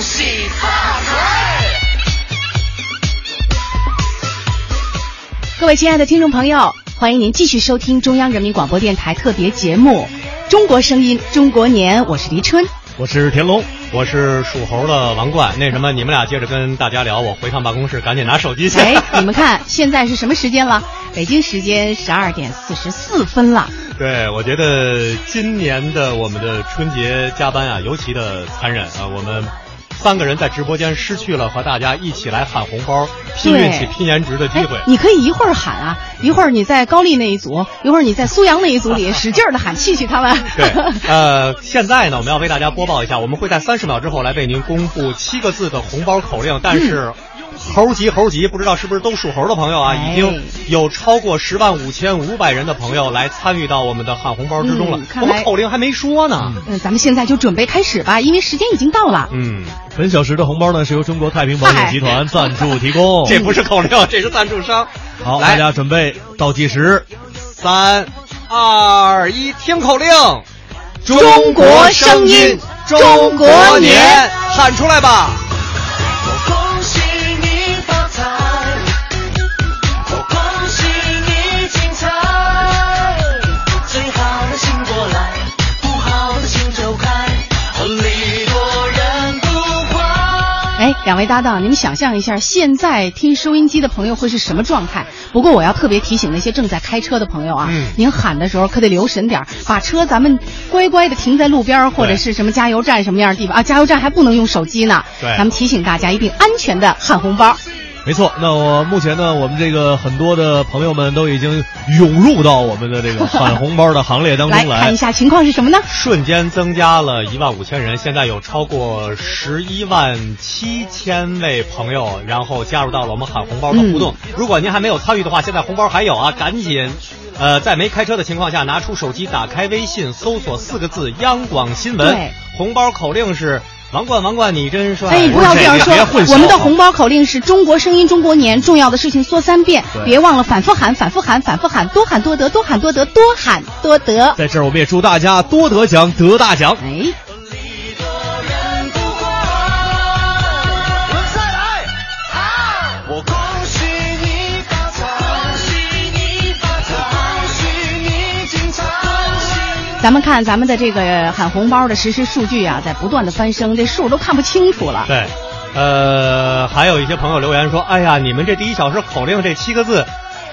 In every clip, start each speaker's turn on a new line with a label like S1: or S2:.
S1: 喜发财！
S2: 各位亲爱的听众朋友，欢迎您继续收听中央人民广播电台特别节目《中国声音中国年》，我是黎春。
S3: 我是田龙，我是属猴的王冠。那什么，你们俩接着跟大家聊，我回趟办公室，赶紧拿手机去。
S2: 哎，你们看现在是什么时间了？北京时间十二点四十四分了。
S3: 对，我觉得今年的我们的春节加班啊，尤其的残忍啊，我们。三个人在直播间失去了和大家一起来喊红包、拼运气、拼颜值的机会。
S2: 你可以一会儿喊啊，一会儿你在高丽那一组，一会儿你在苏阳那一组里使劲的喊，气气他们。
S3: 对，呃，现在呢，我们要为大家播报一下，我们会在三十秒之后来为您公布七个字的红包口令，但是。猴急猴急，不知道是不是都属猴的朋友啊？已经有超过十万五千五百人的朋友来参与到我们的喊红包之中了。我们口令还没说呢。
S2: 嗯，咱们现在就准备开始吧，因为时间已经到了。
S3: 嗯，
S4: 本小时的红包呢是由中国太平保险集团赞助提供。
S3: 这不是口令，这是赞助商。
S4: 好，大家准备倒计时，
S3: 三、二、一，听口令。
S2: 中国声音，中国年，
S3: 喊出来吧。
S2: 两位搭档，你们想象一下，现在听收音机的朋友会是什么状态？不过我要特别提醒那些正在开车的朋友啊，您喊的时候可得留神点儿，把车咱们乖乖的停在路边或者是什么加油站什么样的地方啊？加油站还不能用手机呢。
S3: 对，
S2: 咱们提醒大家一定安全的喊红包。
S4: 没错，那我目前呢，我们这个很多的朋友们都已经涌入到我们的这个喊红包的行列当中
S2: 来。看一下情况是什么呢？
S3: 瞬间增加了一万五千人，现在有超过十一万七千位朋友，然后加入到了我们喊红包的互动。如果您还没有参与的话，现在红包还有啊，赶紧，呃，在没开车的情况下，拿出手机，打开微信，搜索四个字“央广新闻”，红包口令是。王冠，王冠，你真帅！
S2: 哎，不要这样说。我们的红包口令是中国声音，中国年，重要的事情说三遍，别忘了反复喊，反复喊，反复喊，多喊多得，多喊多得，多喊多得。
S4: 在这儿，我们也祝大家多得奖，得大奖。
S2: 哎。咱们看咱们的这个喊红包的实时数据啊，在不断的翻升，这数都看不清楚了。
S3: 对，呃，还有一些朋友留言说：“哎呀，你们这第一小时口令这七个字。”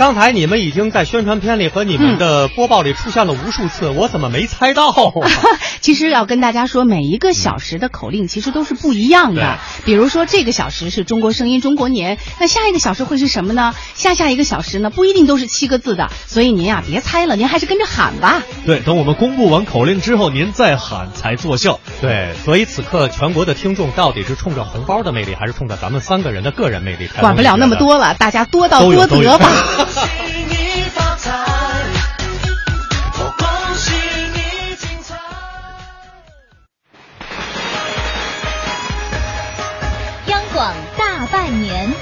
S3: 刚才你们已经在宣传片里和你们的播报里出现了无数次，我怎么没猜到？
S2: 其实要跟大家说，每一个小时的口令其实都是不一样的。比如说这个小时是中国声音中国年，那下一个小时会是什么呢？下下一个小时呢，不一定都是七个字的。所以您呀，别猜了，您还是跟着喊吧。
S4: 对，等我们公布完口令之后，您再喊才作效。
S3: 对，所以此刻全国的听众到底是冲着红包的魅力，还是冲着咱们三个人的个人魅力？
S2: 管不了那么多了，大家多到多得吧。恭喜你发财，恭喜你精彩。
S5: 央广大半年，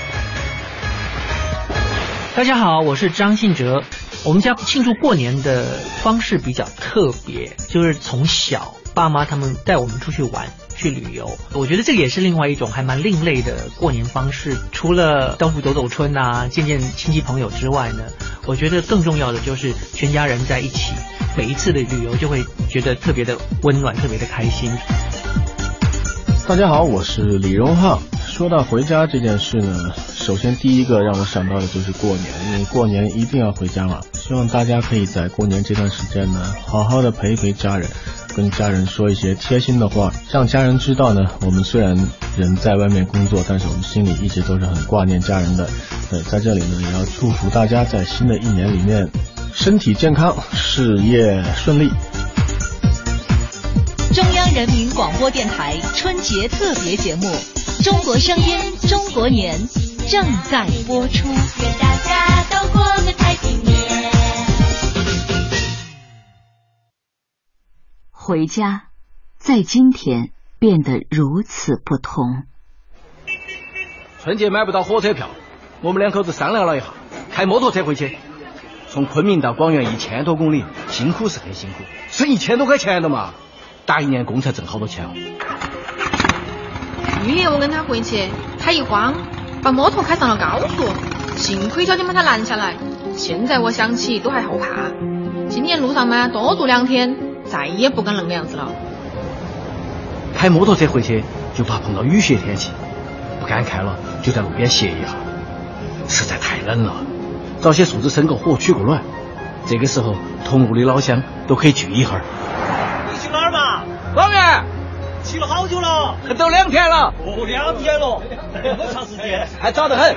S6: 大家好，我是张信哲。我们家庆祝过年的方式比较特别，就是从小爸妈他们带我们出去玩。去旅游，我觉得这也是另外一种还蛮另类的过年方式。除了到处走走村啊，见见亲戚朋友之外呢，我觉得更重要的就是全家人在一起，每一次的旅游就会觉得特别的温暖，特别的开心。
S7: 大家好，我是李荣浩。说到回家这件事呢，首先第一个让我想到的就是过年，因为过年一定要回家嘛。希望大家可以在过年这段时间呢，好好的陪一陪家人。跟家人说一些贴心的话，让家人知道呢。我们虽然人在外面工作，但是我们心里一直都是很挂念家人的。对，在这里呢，也要祝福大家在新的一年里面身体健康，事业顺利。
S5: 中央人民广播电台春节特别节目《中国声音中国年》正在播出。愿大家都过回家，在今天变得如此不同。
S8: 春节买不到火车票，我们两口子商量了一下，开摩托车回去。从昆明到广元一千多公里，辛苦是很辛苦，省一千多块钱的嘛。打一年工才挣好多钱哦。
S9: 去年我跟他回去，他一慌，把摩托开上了高速，幸亏交警把他拦下来。现在我想起都还后怕。今年路上嘛，多住两天，再也不敢那个样子了。
S8: 开摩托车回去就怕碰到雨雪天气，不敢开了就在路边歇一下。实在太冷了，找些树枝生个火取个暖。这个时候，同屋的老乡都可以聚一会儿。
S10: 你去哪儿嘛？
S8: 老袁。
S10: 骑了好久了，
S8: 都两天了。
S10: 哦，两天了，那么长时间，
S8: 还早得很。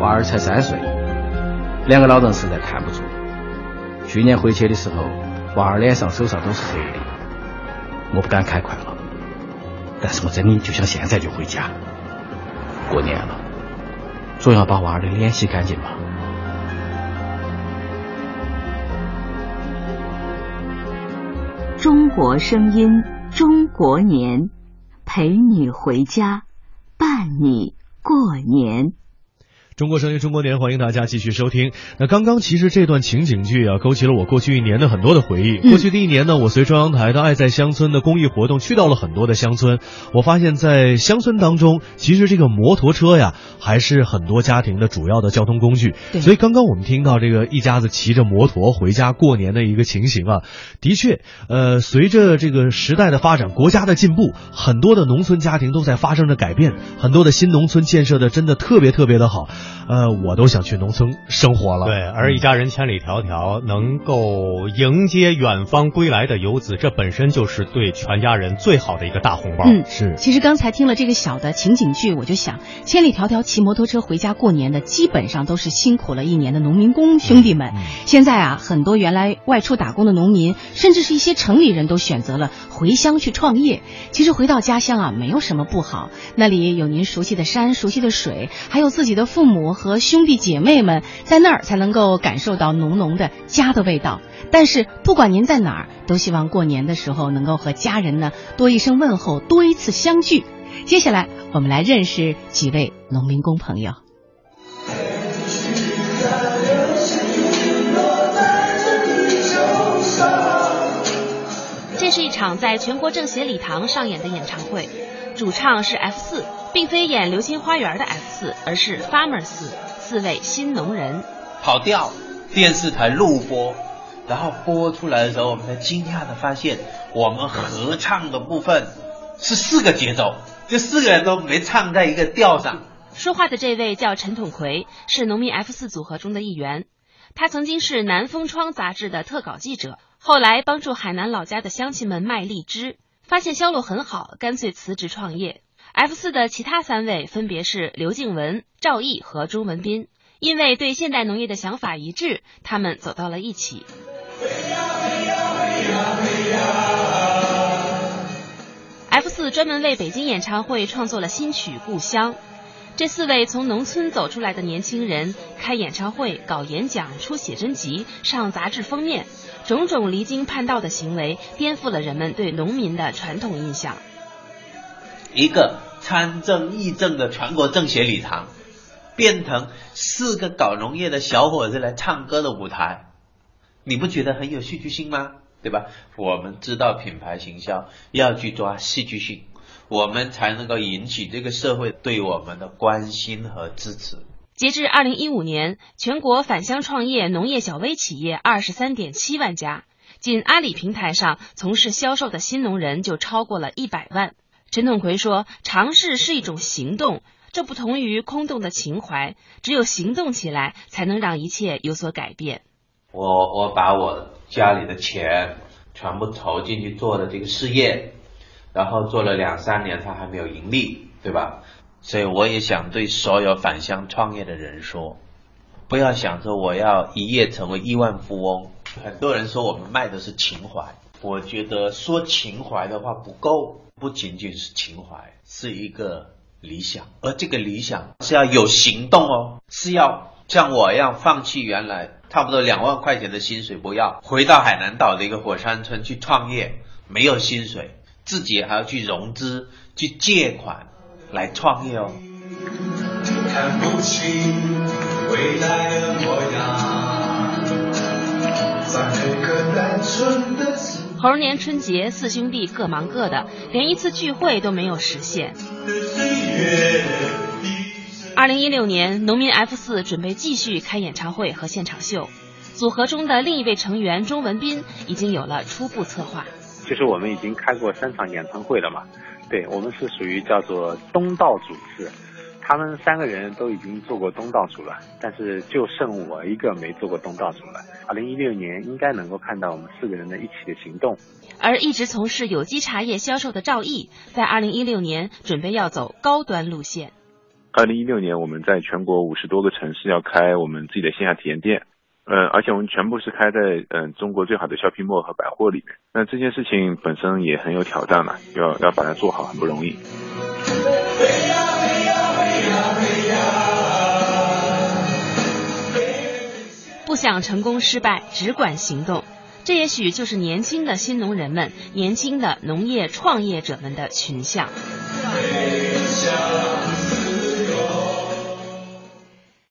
S8: 娃儿才三岁，两个老人实在看不住。去年回去的时候，娃儿脸上、手上都是黑的，我不敢开快了。但是我真的就想现在就回家。过年了，总要把娃儿的脸洗干净吧。
S5: 中国声音，中国年，陪你回家，伴你过年。
S4: 中国声音，中国年，欢迎大家继续收听。那刚刚其实这段情景剧啊，勾起了我过去一年的很多的回忆。过去的一年呢，我随中央台的《爱在乡村》的公益活动去到了很多的乡村。我发现，在乡村当中，其实这个摩托车呀，还是很多家庭的主要的交通工具。所以刚刚我们听到这个一家子骑着摩托回家过年的一个情形啊，的确，呃，随着这个时代的发展，国家的进步，很多的农村家庭都在发生着改变，很多的新农村建设的真的特别特别的好。呃，我都想去农村生活了。
S3: 对，而一家人千里迢迢能够迎接远方归来的游子，这本身就是对全家人最好的一个大红包。
S2: 嗯，
S4: 是。
S2: 其实刚才听了这个小的情景剧，我就想，千里迢迢骑摩托车回家过年的，基本上都是辛苦了一年的农民工兄弟们。现在啊，很多原来外出打工的农民，甚至是一些城里人都选择了回乡去创业。其实回到家乡啊，没有什么不好，那里有您熟悉的山、熟悉的水，还有自己的父母。我和兄弟姐妹们在那儿才能够感受到浓浓的家的味道。但是不管您在哪儿，都希望过年的时候能够和家人呢多一声问候，多一次相聚。接下来我们来认识几位农民工朋友。
S11: 这是一场在全国政协礼堂上演的演唱会，主唱是 F 四。并非演《流星花园》的 F 四，而是 Farmer 四四位新农人
S12: 跑调，电视台录播，然后播出来的时候，我们才惊讶的发现，我们合唱的部分是四个节奏，这四个人都没唱在一个调上。
S11: 说话的这位叫陈统奎，是农民 F 四组合中的一员。他曾经是《南风窗》杂志的特稿记者，后来帮助海南老家的乡亲们卖荔枝，发现销路很好，干脆辞职创业。F 四的其他三位分别是刘静文、赵毅和钟文斌，因为对现代农业的想法一致，他们走到了一起。F 四专门为北京演唱会创作了新曲《故乡》。这四位从农村走出来的年轻人，开演唱会、搞演讲、出写真集、上杂志封面，种种离经叛道的行为，颠覆了人们对农民的传统印象。
S12: 一个。参政议政的全国政协礼堂，变成四个搞农业的小伙子来唱歌的舞台，你不觉得很有戏剧性吗？对吧？我们知道品牌行销要去抓戏剧性，我们才能够引起这个社会对我们的关心和支持。
S11: 截至二零一五年，全国返乡创业农业小微企业二十三点七万家，仅阿里平台上从事销售的新农人就超过了一百万。陈统奎说：“尝试是一种行动，这不同于空洞的情怀。只有行动起来，才能让一切有所改变。”
S12: 我我把我家里的钱全部投进去做的这个事业，然后做了两三年，他还没有盈利，对吧？所以我也想对所有返乡创业的人说：不要想着我要一夜成为亿万富翁。很多人说我们卖的是情怀，我觉得说情怀的话不够。不仅仅是情怀，是一个理想，而这个理想是要有行动哦，是要像我一样放弃原来差不多两万块钱的薪水，不要回到海南岛的一个火山村去创业，没有薪水，自己还要去融资、去借款来创业哦。看不清未来的模样，
S2: 在那个单纯的。
S11: 猴年春节，四兄弟各忙各的，连一次聚会都没有实现。二零一六年，农民 F 四准备继续开演唱会和现场秀，组合中的另一位成员钟文斌已经有了初步策划。
S13: 其实我们已经开过三场演唱会了嘛，对我们是属于叫做东道主制。他们三个人都已经做过东道主了，但是就剩我一个没做过东道主了。二零一六年应该能够看到我们四个人的一起的行动。
S11: 而一直从事有机茶叶销售的赵毅，在二零一六年准备要走高端路线。
S12: 二零一六年我们在全国五十多个城市要开我们自己的线下体验店，嗯，而且我们全部是开在嗯中国最好的 shopping mall 和百货里面。那这件事情本身也很有挑战嘛，要要把它做好很不容易。
S11: 不想成功失败，只管行动。这也许就是年轻的新农人们、年轻的农业创业者们的群像。